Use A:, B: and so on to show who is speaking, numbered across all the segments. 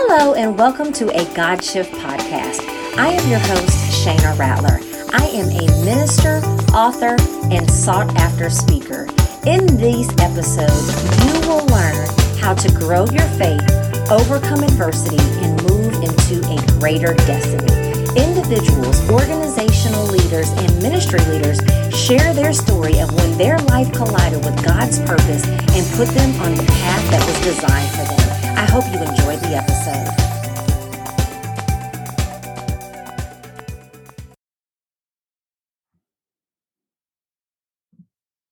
A: Hello, and welcome to a God Shift podcast. I am your host, Shana Rattler. I am a minister, author, and sought after speaker. In these episodes, you will learn how to grow your faith, overcome adversity, and move into a greater destiny. Individuals, organizational leaders, and ministry leaders share their story of when their life collided with God's purpose and put them on the path that was designed for them. Hope you enjoyed the episode.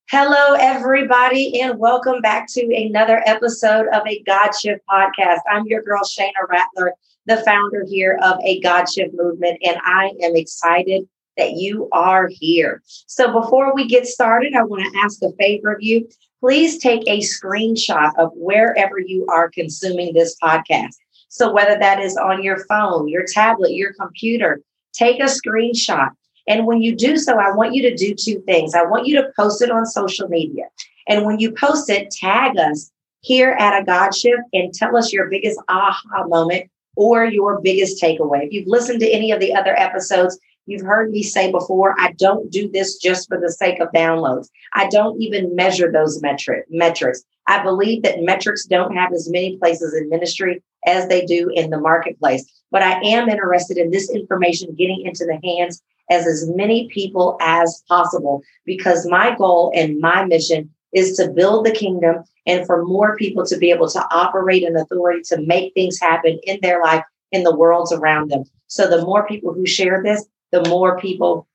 A: Hello, everybody, and welcome back to another episode of a God Shift podcast. I'm your girl, Shana Rattler, the founder here of a God Shift movement, and I am excited that you are here. So, before we get started, I want to ask a favor of you please take a screenshot of wherever you are consuming this podcast. So, whether that is on your phone, your tablet, your computer, take a screenshot. And when you do so, I want you to do two things. I want you to post it on social media. And when you post it, tag us here at a God Shift and tell us your biggest aha moment or your biggest takeaway. If you've listened to any of the other episodes, You've heard me say before, I don't do this just for the sake of downloads. I don't even measure those metric, metrics. I believe that metrics don't have as many places in ministry as they do in the marketplace. But I am interested in this information getting into the hands as as many people as possible because my goal and my mission is to build the kingdom and for more people to be able to operate in authority to make things happen in their life in the worlds around them. So the more people who share this, the more people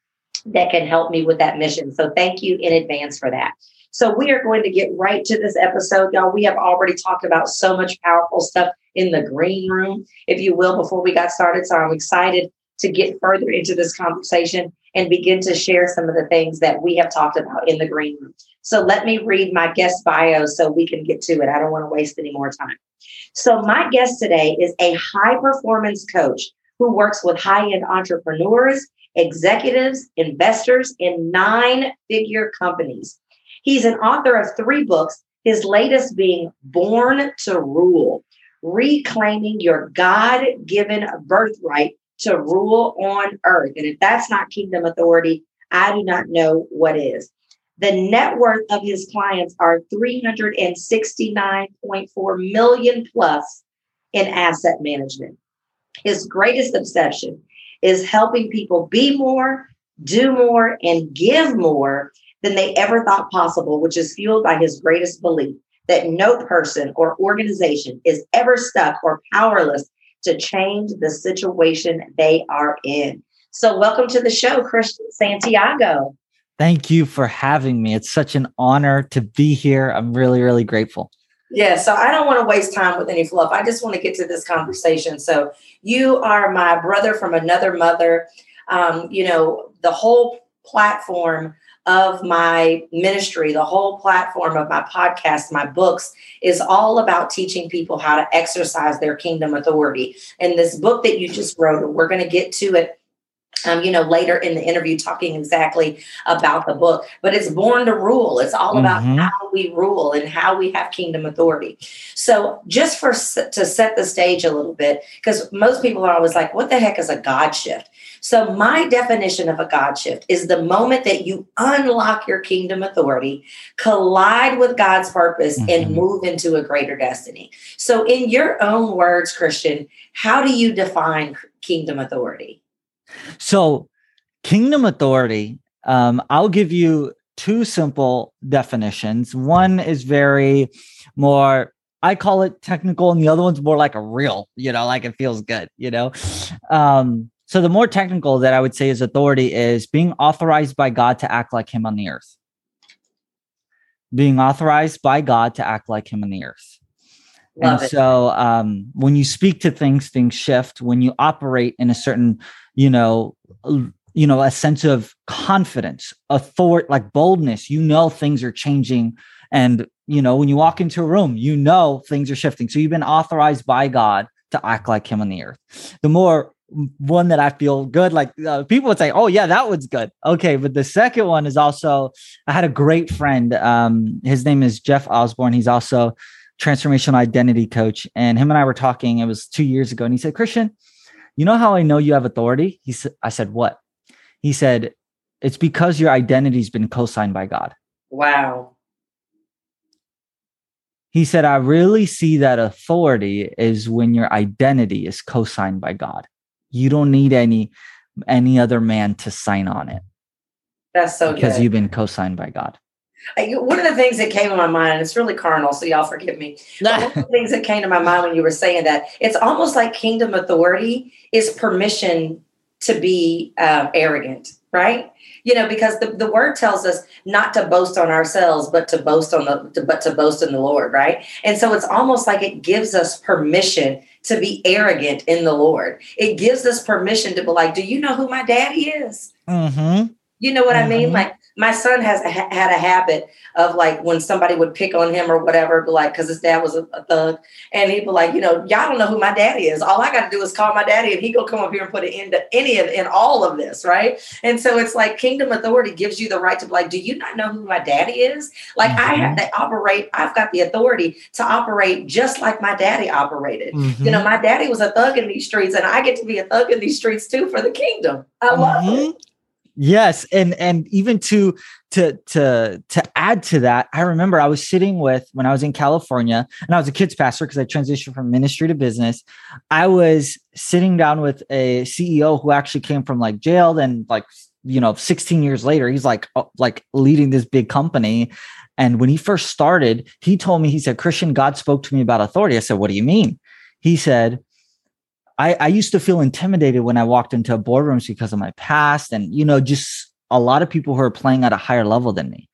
A: that can help me with that mission. So thank you in advance for that. So we are going to get right to this episode, y'all. We have already talked about so much powerful stuff in the green room, if you will, before we got started. So I'm excited to get further into this conversation and begin to share some of the things that we have talked about in the green room. So let me read my guest bio so we can get to it. I don't want to waste any more time. So my guest today is a high performance coach who works with high end entrepreneurs, executives, investors in nine figure companies. He's an author of three books, his latest being Born to Rule Reclaiming Your God Given Birthright to Rule on Earth. And if that's not kingdom authority, I do not know what is. The net worth of his clients are 369.4 million plus in asset management. His greatest obsession is helping people be more, do more, and give more than they ever thought possible, which is fueled by his greatest belief that no person or organization is ever stuck or powerless to change the situation they are in. So, welcome to the show, Christian Santiago.
B: Thank you for having me. It's such an honor to be here. I'm really, really grateful.
A: Yeah, so I don't want to waste time with any fluff. I just want to get to this conversation. So you are my brother from another mother. Um, you know, the whole platform of my ministry, the whole platform of my podcast, my books is all about teaching people how to exercise their kingdom authority. And this book that you just wrote, we're going to get to it um, you know, later in the interview talking exactly about the book. But it's born to rule. It's all about mm-hmm. how we rule and how we have kingdom authority. So, just for to set the stage a little bit, because most people are always like, "What the heck is a God shift?" So, my definition of a God shift is the moment that you unlock your kingdom authority, collide with God's purpose, mm-hmm. and move into a greater destiny. So, in your own words, Christian, how do you define kingdom authority?
B: So, kingdom authority, um, I'll give you two simple definitions. One is very more, I call it technical, and the other one's more like a real, you know, like it feels good, you know. Um, so, the more technical that I would say is authority is being authorized by God to act like Him on the earth. Being authorized by God to act like Him on the earth. Love and it. so um, when you speak to things, things shift. When you operate in a certain you know you know a sense of confidence authority like boldness. You know things are changing. And you know when you walk into a room you know things are shifting. So you've been authorized by god to act like him on the earth. The more one that i feel good like uh, people would say oh yeah that one's good. Okay but the second one is also i had a great friend um his name is jeff osborne. He's also transformational identity coach, and him and I were talking. It was two years ago, and he said, "Christian, you know how I know you have authority?" He said, "I said what?" He said, "It's because your identity's been co-signed by God."
A: Wow.
B: He said, "I really see that authority is when your identity is co-signed by God. You don't need any any other man to sign on it."
A: That's so
B: because
A: good.
B: you've been co-signed by God.
A: One of the things that came to my mind, and it's really carnal, so y'all forgive me. One of the things that came to my mind when you were saying that, it's almost like kingdom authority is permission to be um, arrogant, right? You know, because the, the word tells us not to boast on ourselves, but to boast on the to, but to boast in the Lord, right? And so it's almost like it gives us permission to be arrogant in the Lord. It gives us permission to be like, "Do you know who my daddy is?"
B: Mm-hmm.
A: You know what
B: Mhm.
A: I mean? Like my son has ha- had a habit of like when somebody would pick on him or whatever, be like, because his dad was a, a thug, and he'd be like, you know, y'all don't know who my daddy is. All I got to do is call my daddy, and he go come up here and put an end to any of in all of this, right? And so it's like kingdom authority gives you the right to be like, do you not know who my daddy is? Like I have to operate. I've got the authority to operate just like my daddy operated.
B: Mm-hmm.
A: You know, my daddy was a thug in these streets, and I get to be a thug in these streets too for the kingdom. I love it.
B: Yes, and and even to to to to add to that, I remember I was sitting with when I was in California, and I was a kids pastor because I transitioned from ministry to business. I was sitting down with a CEO who actually came from like jail, and like you know, 16 years later, he's like uh, like leading this big company. And when he first started, he told me, he said, Christian, God spoke to me about authority. I said, What do you mean? He said, I, I used to feel intimidated when I walked into boardrooms because of my past and, you know, just a lot of people who are playing at a higher level than me.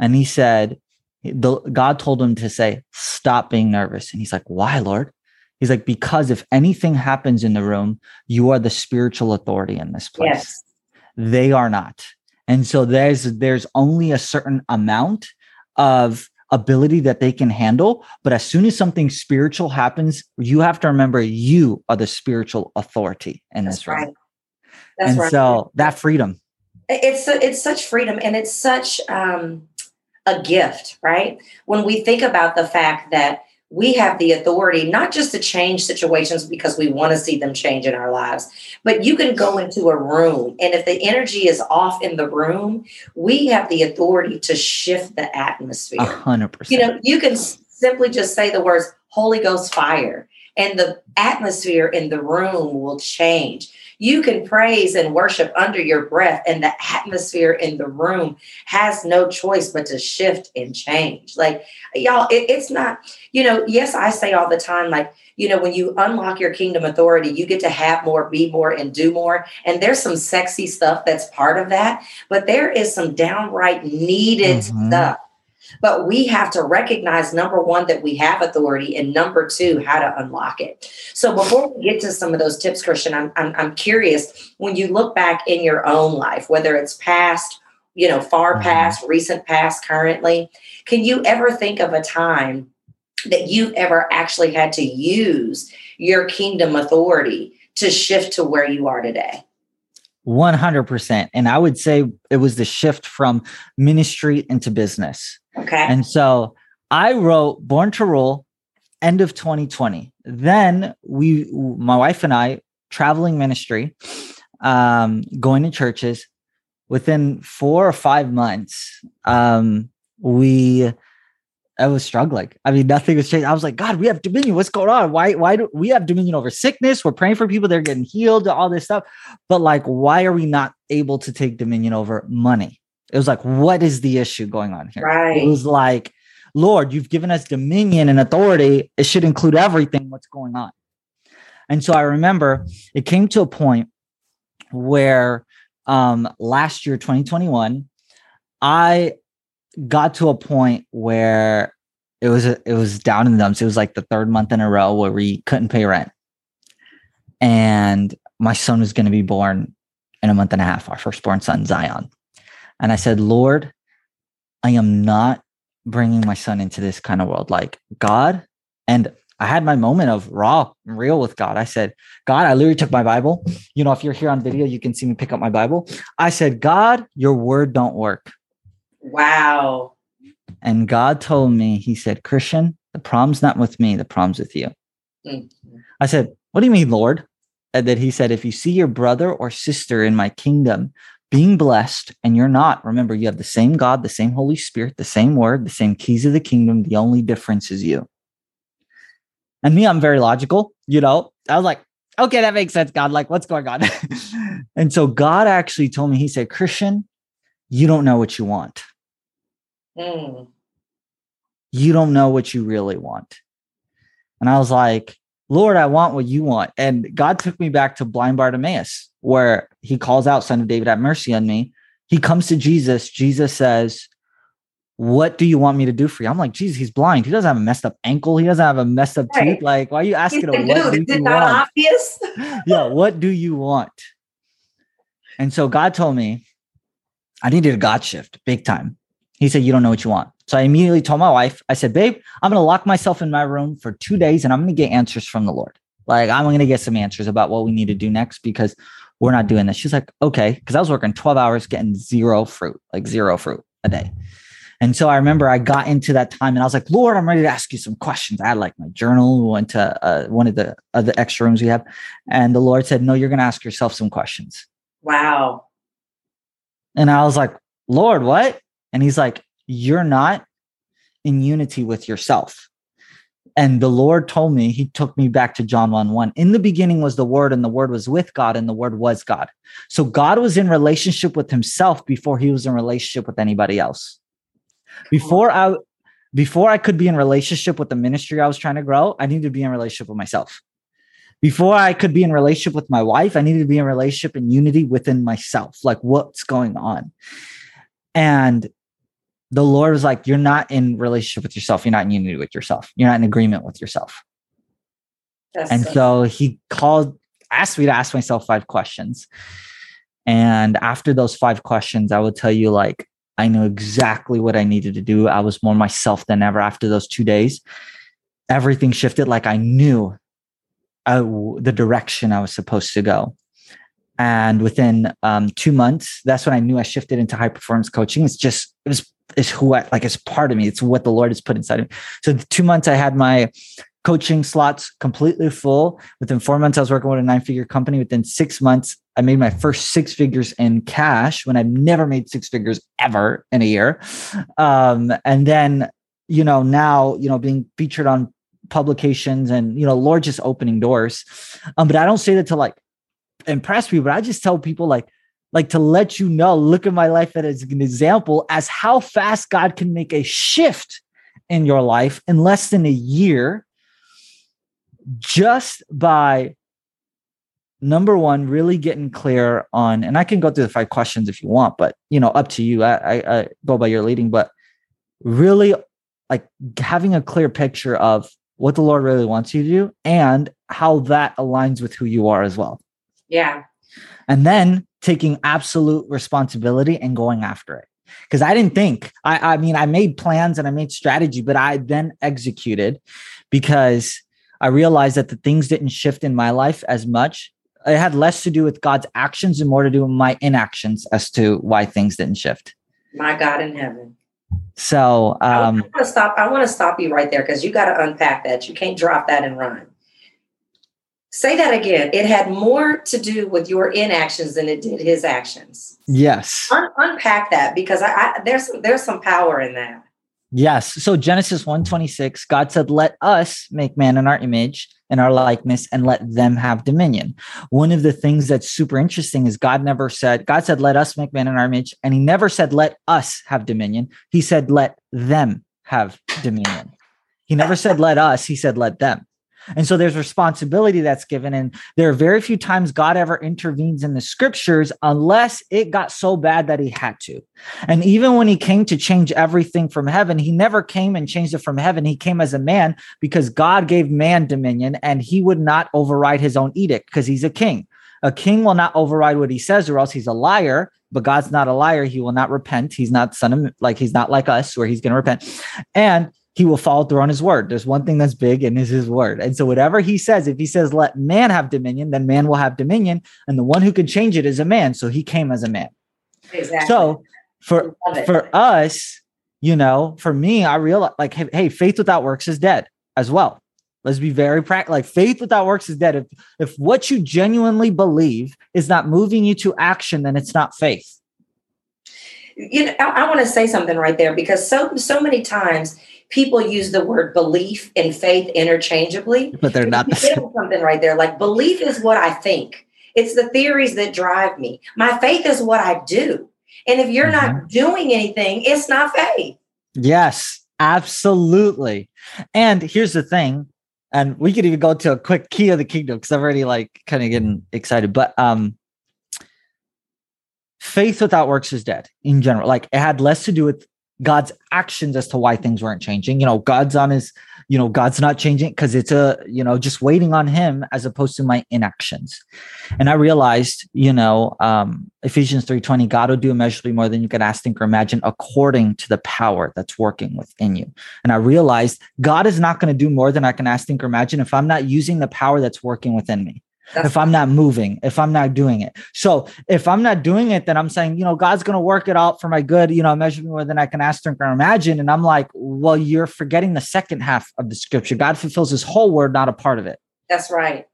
B: And he said, the, God told him to say, stop being nervous. And he's like, why, Lord? He's like, because if anything happens in the room, you are the spiritual authority in this place.
A: Yes.
B: They are not. And so there's there's only a certain amount of ability that they can handle. But as soon as something spiritual happens, you have to remember you are the spiritual authority in
A: That's
B: this room.
A: right. That's
B: and
A: right.
B: so that freedom.
A: it's it's such freedom and it's such um, a gift, right? When we think about the fact that we have the authority not just to change situations because we want to see them change in our lives, but you can go into a room and if the energy is off in the room, we have the authority to shift the atmosphere.
B: A hundred percent.
A: You know, you can simply just say the words Holy Ghost fire, and the atmosphere in the room will change. You can praise and worship under your breath, and the atmosphere in the room has no choice but to shift and change. Like, y'all, it, it's not, you know, yes, I say all the time, like, you know, when you unlock your kingdom authority, you get to have more, be more, and do more. And there's some sexy stuff that's part of that, but there is some downright needed
B: Mhm.
A: stuff. But we have to recognize number one, that we have authority, and number two, how to unlock it. So before we get to some of those tips, Christian, I'm, I'm, I'm curious when you look back in your own life, whether it's past, you know, far
B: Mhm.
A: past, recent past, currently, can you ever think of a time that you've ever actually had to use your kingdom authority to shift to where you are today?
B: 100%. And I would say it was the shift from ministry into business.
A: Okay.
B: And so I wrote Born to Rule end of 2020. Then we, my wife and I, traveling ministry, um, going to churches. Within four or five months, um, we I was struggling. I mean, nothing was changed. I was like, God, we have dominion. What's going on? Why, why do we have dominion over sickness? We're praying for people, they're getting healed, all this stuff. But like, why are we not able to take dominion over money? It was like, what is the issue going on here?
A: Right.
B: It was like, Lord, you've given us dominion and authority. It should include everything, what's going on. And so I remember it came to a point where um last year, 2021, I got to a point where it was it was down in the dumps. It was like the third month in a row where we couldn't pay rent, and my son was going to be born in a month and a half. Our firstborn son, Zion, and I said, Lord, I am not bringing my son into this kind of world. Like God, and I had my moment of raw, real with God. I said, God, I literally took my Bible. You know, if you're here on video, you can see me pick up my Bible. I said, God, your word don't work.
A: Wow.
B: And God told me, He said, Christian, The problem's not with me, the problem's with you.
A: Mm-hmm.
B: I said, What do you mean, Lord? And then he said, If you see your brother or sister in my kingdom being blessed and you're not, remember, you have the same God, the same Holy Spirit, the same word, the same keys of the kingdom. The only difference is you. And me, I'm very logical, you know. I was like, okay, that makes sense, God. Like, what's going on? and so God actually told me, He said, Christian, you don't know what you want.
A: Mm.
B: You don't know what you really want. And I was like, Lord, I want what you want. And God took me back to blind Bartimaeus, where he calls out, Son of David, have mercy on me. He comes to Jesus. Jesus says, What do you want me to do for you? I'm like, Jesus, he's blind. He doesn't have a messed up ankle. He doesn't have a messed up
A: Right.
B: tooth. Like, why are you asking him, What do
A: is it not
B: want?
A: obvious?
B: yeah, what do you want? And so God told me I needed a God shift big time. He said, You don't know what you want. So I immediately told my wife, I said, Babe, I'm going to lock myself in my room for two days and I'm going to get answers from the Lord. Like, I'm going to get some answers about what we need to do next because we're not doing this. She's like, Okay. Because I was working 12 hours getting zero fruit, like zero fruit a day. And so I remember I got into that time and I was like, Lord, I'm ready to ask you some questions. I had like my journal, we went to uh, one of the other extra rooms we have. And the Lord said, No, you're going to ask yourself some questions.
A: Wow.
B: And I was like, Lord, what? And he's like, You're not in unity with yourself. And the Lord told me, He took me back to John 1 1. In the beginning was the Word, and the Word was with God, and the Word was God. So God was in relationship with Himself before He was in relationship with anybody else. Before I before I could be in relationship with the ministry I was trying to grow, I needed to be in relationship with myself. Before I could be in relationship with my wife, I needed to be in relationship and unity within myself. Like what's going on? And the Lord was like, You're not in relationship with yourself. You're not in unity with yourself. You're not in agreement with yourself.
A: That's
B: And
A: so-
B: he called, asked me to ask myself five questions. And after those five questions, I would tell you, like, I knew exactly what I needed to do. I was more myself than ever after those two days. Everything shifted. Like, I knew uh, w- the direction I was supposed to go. And within um, two months, that's when I knew I shifted into high performance coaching. It's just, it was, it's who I like, it's part of me. It's what the Lord has put inside of me. So, two months I had my coaching slots completely full. Within four months, I was working with a nine figure company. Within six months, I made my first six figures in cash when I've never made six figures ever in a year. Um, and then, you know, now, you know, being featured on publications and, you know, Lord just opening doors. Um, but I don't say that to like impress people, but I just tell people like, like to let you know, look at my life as an example as how fast God can make a shift in your life in less than a year just by number one really getting clear on and i can go through the five questions if you want but you know up to you. I i, I go by your leading but really like having a clear picture of what the lord really wants you to do and how that aligns with who you are as well
A: yeah.
B: and then taking absolute responsibility and going after it because i didn't think i i mean i made plans and i made strategy but i then executed because i realized that the things didn't shift in my life as much it had less to do with god's actions and more to do with my inactions as to why things didn't shift
A: My God in heaven.
B: so um, I
A: want to stop. I want to stop you right there because you got to unpack that. You can't drop that and run. Say that again. It had more to do with your inactions than it did his actions.
B: yes
A: Un- unpack that because I, I there's there's some power in that.
B: Yes. So Genesis 126, God said, Let us make man in our image and our likeness and let them have dominion. One of the things that's super interesting is God never said, God said, Let us make man in our image. And he never said, Let us have dominion. He said, Let them have dominion. He never said, Let us. He said, Let them. And so there's responsibility that's given. And there are very few times God ever intervenes in the scriptures unless it got so bad that he had to. And even when he came to change everything from heaven, he never came and changed it from heaven. He came as a man because God gave man dominion and he would not override his own edict because he's a king. A king will not override what he says or else he's a liar. But God's not a liar. He will not repent. He's not son of like he's not like us where he's going to repent. And he will follow through on his word. There's one thing that's big and is his word. And so whatever he says, if he says let man have dominion, then man will have dominion. And the one who can change it is a man. So he came as a man.
A: Exactly.
B: So for for us you know, for me, I realize like, hey, hey, faith without works is dead as well. Let's be very practical. Like faith without works is dead. If if what you genuinely believe is not moving you to action, then it's not faith.
A: You know, I, I want to say something right there because so so many times people use the word belief and faith interchangeably,
B: but they're not the
A: same. Something right there, like belief is what I think. It's the theories that drive me. My faith is what I do. And if you're mm-hmm. not doing anything, it's not faith.
B: Yes, absolutely. And here's the thing, and we could even go to a quick key of the kingdom because I'm already like kind of getting excited. But um faith without works is dead in general. Like it had less to do with God's actions as to why things weren't changing. You know, God's on his, you know, God's not changing because it's a, you know, just waiting on him as opposed to my inactions. And I realized, you know, um, Ephesians 3:20, God will do immeasurably more than you could ask, think, or imagine according to the power that's working within you. And I realized God is not going to do more than I can ask, think, or imagine if I'm not using the power that's working within me. That's if I'm not moving, if I'm not doing it. So if I'm not doing it, then I'm saying, you know, God's going to work it out for my good, you know, measure me more than I can ask, or imagine. And I'm like, well, you're forgetting the second half of the scripture. God fulfills his whole word, not a part of it.
A: That's right.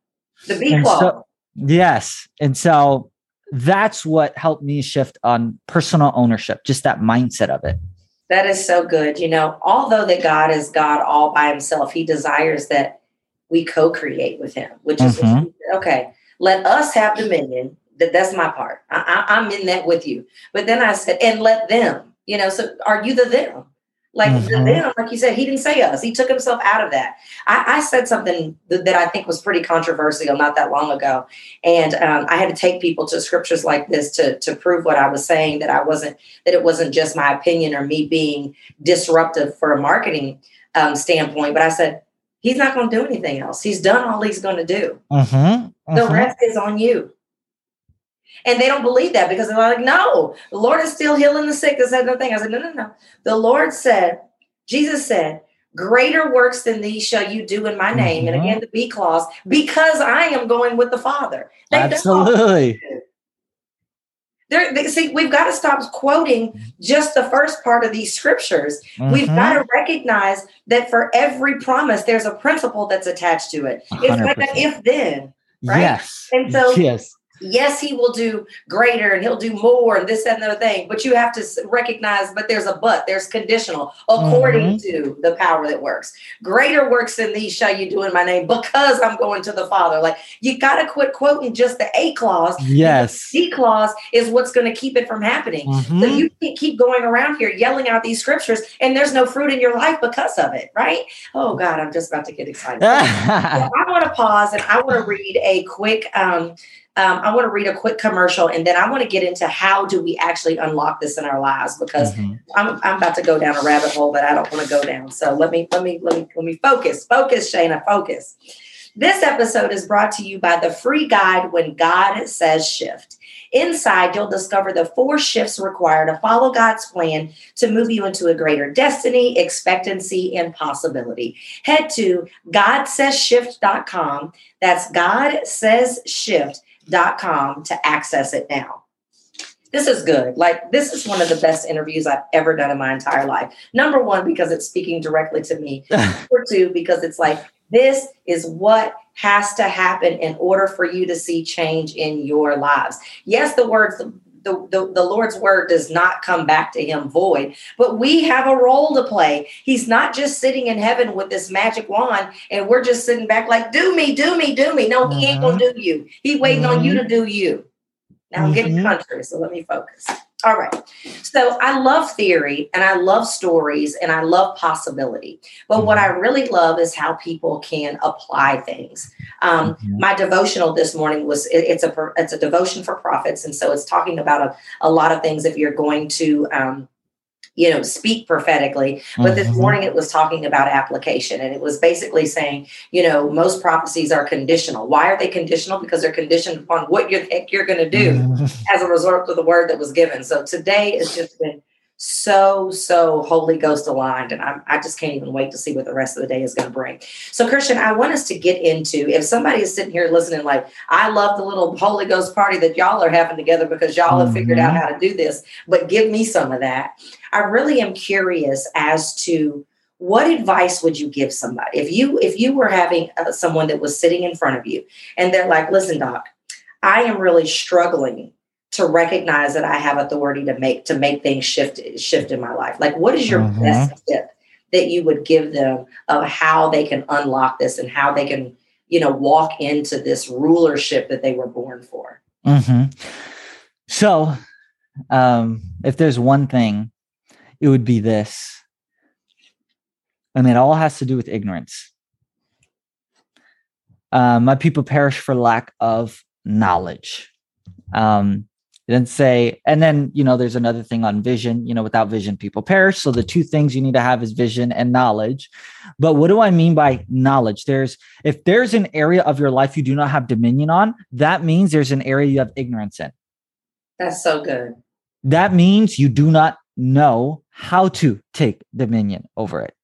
A: The B. So,
B: yes. And so that's what helped me shift on personal ownership, just that mindset of it.
A: That is so good. You know, although that God is God all by himself, he desires that we co-create with him, which is mm-hmm. okay. Let us have dominion. That that's my part. I, I, I'm in that with you. But then I said, and let them. You know, so are you the them? Like mm-hmm. the them, like you said, he didn't say us. He took himself out of that. I, I said something that, that, I think was pretty controversial not that long ago, and um, I had to take people to scriptures like this to to prove what I was saying. That I wasn't that it wasn't just my opinion or me being disruptive for a marketing um, standpoint. But I said, He's not going to do anything else. He's done all he's going to do.
B: Uh-huh, uh-huh.
A: The rest is on you. And they don't believe that because they're like, no, the Lord is still healing the sick. This said thing. I said, no, no, no. The Lord said, Jesus said, greater works than these shall you do in my name. And again, the B clause, because I am going with the Father.
B: They Absolutely.
A: There, they, see, we've got to stop quoting just the first part of these scriptures. Mm-hmm. We've got to recognize that for every promise, there's a principle that's attached to it. 100%. It's like an if then, right?
B: Yes.
A: And so,
B: yes
A: yes, he will do greater and he'll do more and this, that, and the other thing. But you have to recognize, but there's a but, there's conditional according mm-hmm. to the power that works. Greater works than these shall you do in my name because I'm going to the Father. Like you got to quit quoting just the A clause.
B: Yes.
A: The C clause is what's going to keep it from happening. Mm-hmm. So you can't keep going around here yelling out these scriptures and there's no fruit in your life because of it, right? Oh God, I'm just about to get excited. so I want to pause and I want to read a quick um, um, I want to read a quick commercial and then I want to get into how do we actually unlock this in our lives because mm-hmm. I'm, I'm about to go down a rabbit hole that I don't want to go down. So let me let me let me let me focus, focus, Shana, focus. This episode is brought to you by the free guide When God Says Shift. Inside, you'll discover the four shifts required to follow God's plan to move you into a greater destiny, expectancy, and possibility. Head to GodSaysShift.com. That's God Says Shift com to access it now. This is good. Like, this is one of the best interviews I've ever done in my entire life. Number one, because it's speaking directly to me. Number two, because it's like, this is what has to happen in order for you to see change in your lives. Yes, the words the, the, the Lord's word does not come back to him void, but we have a role to play. He's not just sitting in heaven with this magic wand and we're just sitting back like, do me, do me, do me. No, he ain't gonna mm-hmm. do you. He waiting mm-hmm. on you to mm-hmm. do you. Now I'm getting mm-hmm. country, so let me focus. All right. So I love theory and I love stories and I love possibility. But what I really love is how people can apply things. Um, mm-hmm. My devotional this morning was it, it's a it's a devotion for prophets, and so it's talking about a, a lot of things. If you're going to um, you know speak prophetically but this mm-hmm. morning it was talking about application and it was basically saying you know most prophecies are conditional why are they conditional because they're conditioned upon what you think you're going to do mm-hmm. as a result of the word that was given so today has just been so so holy ghost aligned and i i just can't even wait to see what the rest of the day is going to bring so christian i want us to get into if somebody is sitting here listening like i love the little holy ghost party that y'all are having together because y'all mm-hmm. have figured out mm-hmm. how to do this but give me some of that i really am curious as to what advice would you give somebody if you if you were having uh, someone that was sitting in front of you and they're like listen doc i am really struggling to recognize that I have authority to make to make things shift shift in my life. Like, what is your mm-hmm. best tip that you would give them of how they can unlock this and how they can, you know, walk into this rulership that they were born for?
B: Mm-hmm. So, um, if there's one thing, it would be this. And it all has to do with ignorance. Uh, my people perish for lack of knowledge. Um, didn't say, and then, you know, there's another thing on vision, you know, without vision, people perish. So the two things you need to have is vision and knowledge. But what do I mean by knowledge? There's, if there's an area of your life you do not have dominion on, that means there's an area you have ignorance in.
A: That's so good.
B: That means you do not know how to take dominion over it.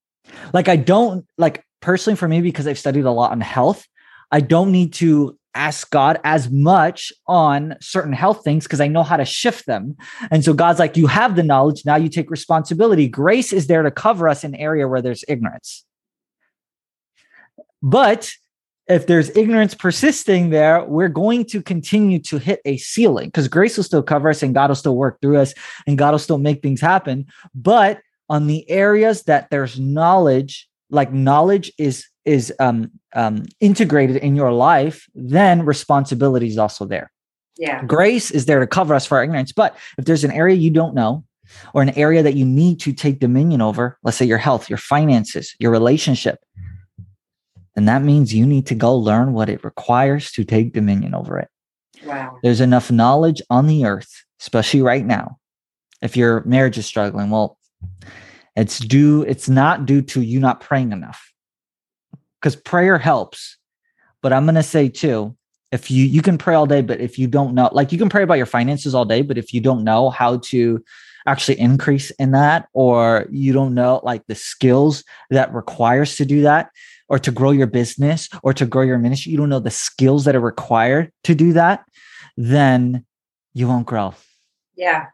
B: Like, I don't, like, personally, for me, because I've studied a lot on health, I don't need to ask God as much on certain health things because I know how to shift them. And so God's like, you have the knowledge, now you take responsibility. Grace is there to cover us in area where there's ignorance. But if there's ignorance persisting there, we're going to continue to hit a ceiling because grace will still cover us and God will still work through us and God will still make things happen. But on the areas that there's knowledge, like knowledge is is um, um, integrated in your life, then responsibility is also there.
A: Yeah.
B: Grace is there to cover us for our ignorance. But if there's an area you don't know, or an area that you need to take dominion over, let's say your health, your finances, your relationship, then that means you need to go learn what it requires to take dominion over it.
A: Wow.
B: There's enough knowledge on the earth, especially right now. If your marriage is struggling, well, it's due, it's not due to you not praying enough because prayer helps. But I'm going to say too, if you you can pray all day, but if you don't know, like you can pray about your finances all day, but if you don't know how to actually increase in that, or you don't know like the skills that requires to do that, or to grow your business, or to grow your ministry, you don't know the skills that are required to do that, then you won't grow.
A: Yeah.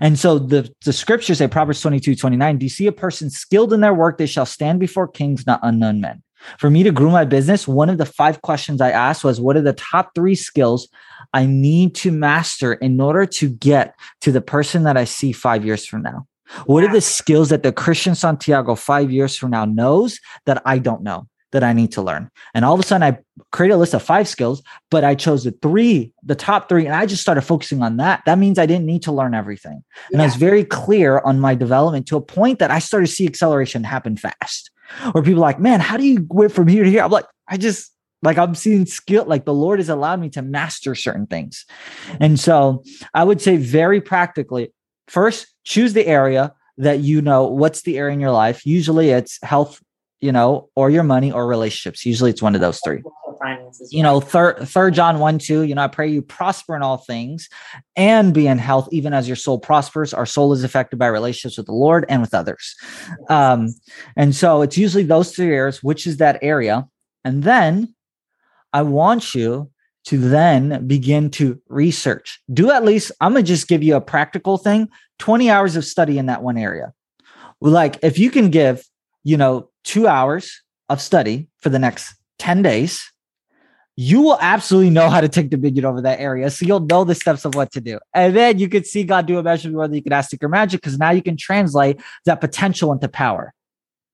B: And so the, the scriptures say, Proverbs 22, 29, do you see a person skilled in their work? They shall stand before kings, not unknown men. For me to grow my business, one of the five questions I asked was what are the top three skills I need to master in order to get to the person that I see five years from now? What are the skills that the Christian Santiago five years from now knows that I don't know? that I need to learn. And all of a sudden, I created a list of five skills, but I chose the three, the top three, and I just started focusing on that. That means I didn't need to learn everything. And yeah. I was very clear on my development to a point that I started to see acceleration happen fast or people like, man, how do you went from here to here? I'm like, I just like I'm seeing skill, like the Lord has allowed me to master certain things. And so I would say very practically, first choose the area that you know what's the area in your life. Usually it's health, you know, or your money or relationships. Usually it's one of those three. Finances, you know, third third John 1 2, you know, I pray you prosper in all things and be in health, even as your soul prospers. Our soul is affected by relationships with the Lord and with others. Um, and so it's usually those three areas, which is that area. And then I want you to then begin to research. Do at least, I'm gonna just give you a practical thing 20 hours of study in that one area. Like if you can give, you know, two hours of study for the next 10 days, you will absolutely know how to take dominion over that area. So you'll know the steps of what to do. And then you can see God do a more than you can ask Secret Magic because now you can translate that potential into power.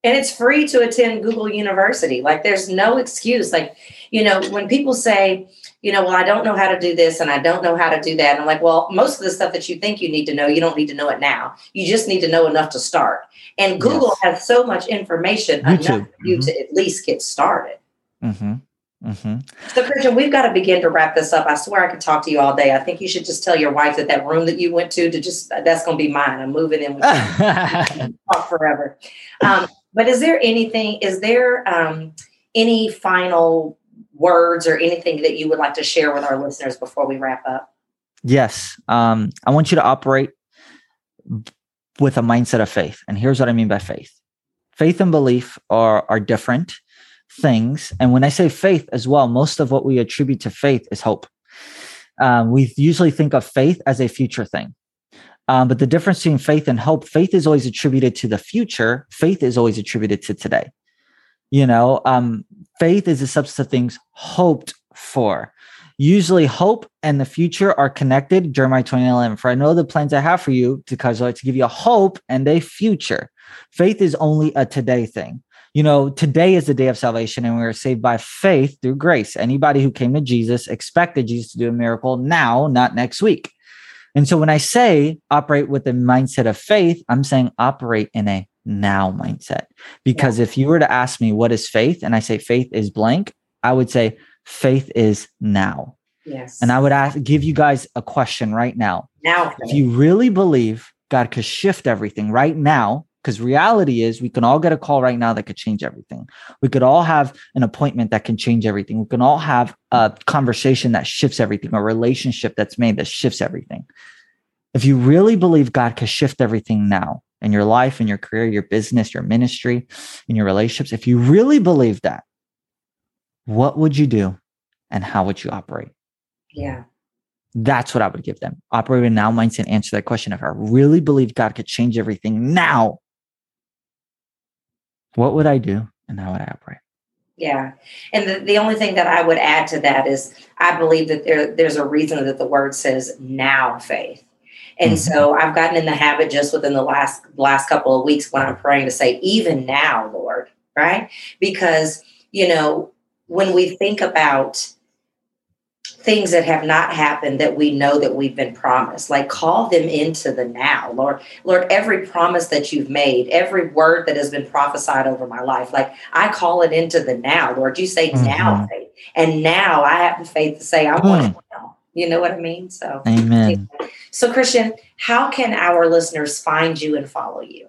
A: And it's free to attend Google University. Like there's no excuse. Like, you know, when people say, you know, well, I don't know how to do this and I don't know how to do that. And I'm like, well, most of the stuff that you think you need to know, you don't need to know it now. You just need to know enough to start. And Google yes. has so much information YouTube. enough for you mm-hmm. to at least get started.
B: Mm-hmm. Mm-hmm.
A: So, Christian, we've got to begin to wrap this up. I swear I could talk to you all day. I think you should just tell your wife that that room that you went to to just that's going to be mine. I'm moving in with talk forever. Um, but is there anything? Is there um, any final words or anything that you would like to share with our listeners before we wrap up?
B: Yes, um, I want you to operate with a mindset of faith. And here's what I mean by faith faith and belief are, are different things. And when I say faith as well, most of what we attribute to faith is hope. Um, we usually think of faith as a future thing. Um, but the difference between faith and hope, faith is always attributed to the future, faith is always attributed to today. You know, um, faith is a subset of things hoped for. Usually, hope and the future are connected. Jeremiah 29 11. For I know the plans I have for you to, cause to give you a hope and a future. Faith is only a today thing. You know, today is the day of salvation, and we are saved by faith through grace. Anybody who came to Jesus expected Jesus to do a miracle now, not next week. And so when I say operate with the mindset of faith, I'm saying operate in a now mindset. Because yeah. if you were to ask me what is faith, and I say faith is blank, I would say faith is now.
A: Yes.
B: And I would ask give you guys a question right now.
A: Now,
B: if you really believe God could shift everything right now, because reality is we can all get a call right now that could change everything. We could all have an appointment that can change everything. We can all have a conversation that shifts everything, a relationship that's made that shifts everything. If you really believe God can shift everything now in your life, in your career, your business, your ministry, in your relationships, if you really believe that, what would you do and how would you operate?
A: Yeah.
B: That's what I would give them. Operate in now mindset. Answer that question. If I really believe God could change everything now, what would I do and how would I operate?
A: Yeah. And the, the only thing that I would add to that is I believe that there, there's a reason that the word says now faith. And mm-hmm. so I've gotten in the habit just within the last last couple of weeks when I'm praying to say, even now, Lord, right? Because, you know, when we think about things that have not happened that we know that we've been promised. Like call them into the now lord. Lord every promise that you've made every word that has been prophesied over my life like i call it into the now lord. You say mm-hmm. now faith. And now i have the faith to say i mm. want it now. You know what i mean? So
B: amen.
A: So christian how can our listeners find you and follow you?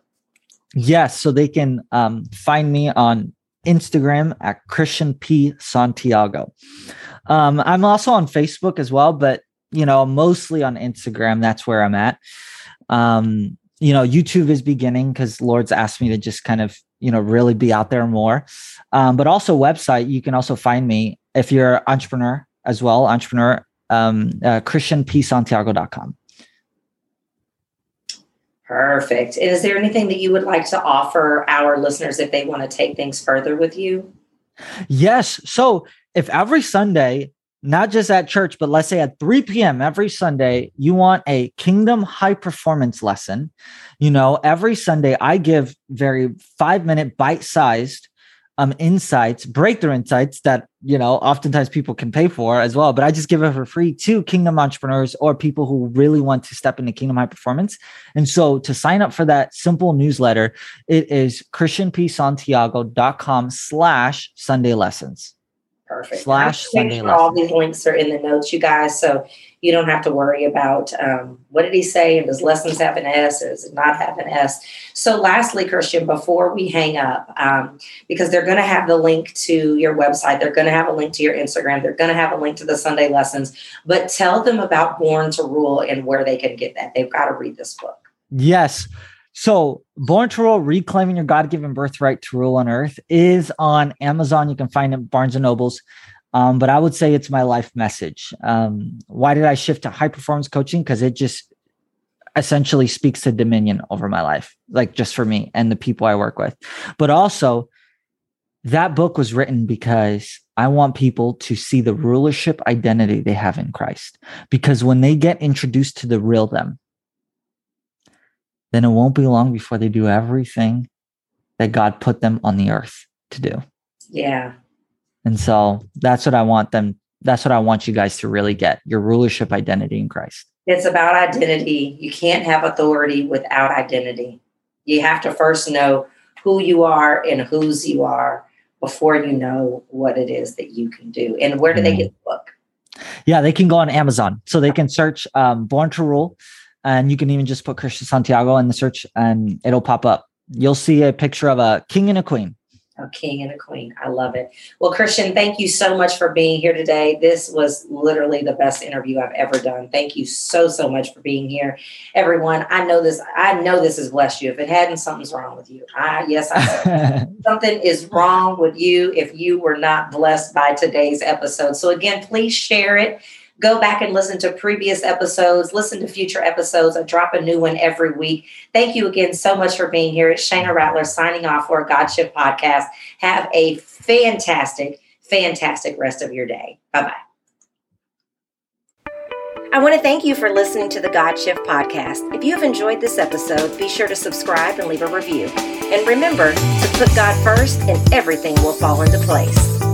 B: Yes so they can um, find me on instagram at christian p santiago um, I'm also on Facebook as well, but you know, mostly on Instagram. That's where I'm at. Um, you know, YouTube is beginning because Lord's asked me to just kind of, you know, really be out there more. Um, but also website, you can also find me if you're an entrepreneur as well, entrepreneur, um, uh, christianpsantiago.com.
A: Perfect. Is there anything that you would like to offer our listeners if they want to take things further with you?
B: Yes. So if every Sunday, not just at church, but let's say at 3 p.m. every Sunday, you want a kingdom high performance lesson, you know, every Sunday I give very five minute bite sized um, insights, breakthrough insights that, you know, oftentimes people can pay for as well. But I just give it for free to kingdom entrepreneurs or people who really want to step into kingdom high performance. And so to sign up for that simple newsletter, it is christianpsantiago.com slash Sunday lessons.
A: Perfect. Slash Sunday sure all these links are in the notes, you guys, so you don't have to worry about um, what did he say and does lessons have an S or does it not have an S. So, lastly, Christian, before we hang up, um, because they're going to have the link to your website, they're going to have a link to your Instagram, they're going to have a link to the Sunday lessons, but tell them about Born to Rule and where they can get that. They've got to read this book.
B: Yes. So, Born to Rule, Reclaiming Your God Given Birthright to Rule on Earth is on Amazon. You can find it at Barnes and Nobles. Um, but I would say it's my life message. Um, why did I shift to high performance coaching? Because it just essentially speaks to dominion over my life, like just for me and the people I work with. But also, that book was written because I want people to see the rulership identity they have in Christ. Because when they get introduced to the real them, then it won't be long before they do everything that God put them on the earth to do.
A: Yeah.
B: And so that's what I want them, that's what I want you guys to really get your rulership identity in Christ.
A: It's about identity. You can't have authority without identity. You have to first know who you are and whose you are before you know what it is that you can do. And where do they mm. get the book?
B: Yeah, they can go on Amazon. So they can search um, Born to Rule and you can even just put Christian Santiago in the search and it'll pop up. You'll see a picture of a king and a queen.
A: A king and a queen. I love it. Well, Christian, thank you so much for being here today. This was literally the best interview I've ever done. Thank you so, so much for being here. Everyone, I know this, I know this has blessed you. If it hadn't, something's wrong with you. I yes, I something is wrong with you if you were not blessed by today's episode. So again, please share it Go back and listen to previous episodes, listen to future episodes. I drop a new one every week. Thank you again so much for being here. It's Shana Rattler signing off for a God Shift podcast. Have a fantastic, fantastic rest of your day. Bye bye. I want to thank you for listening to the God Shift podcast. If you have enjoyed this episode, be sure to subscribe and leave a review. And remember to put God first, and everything will fall into place.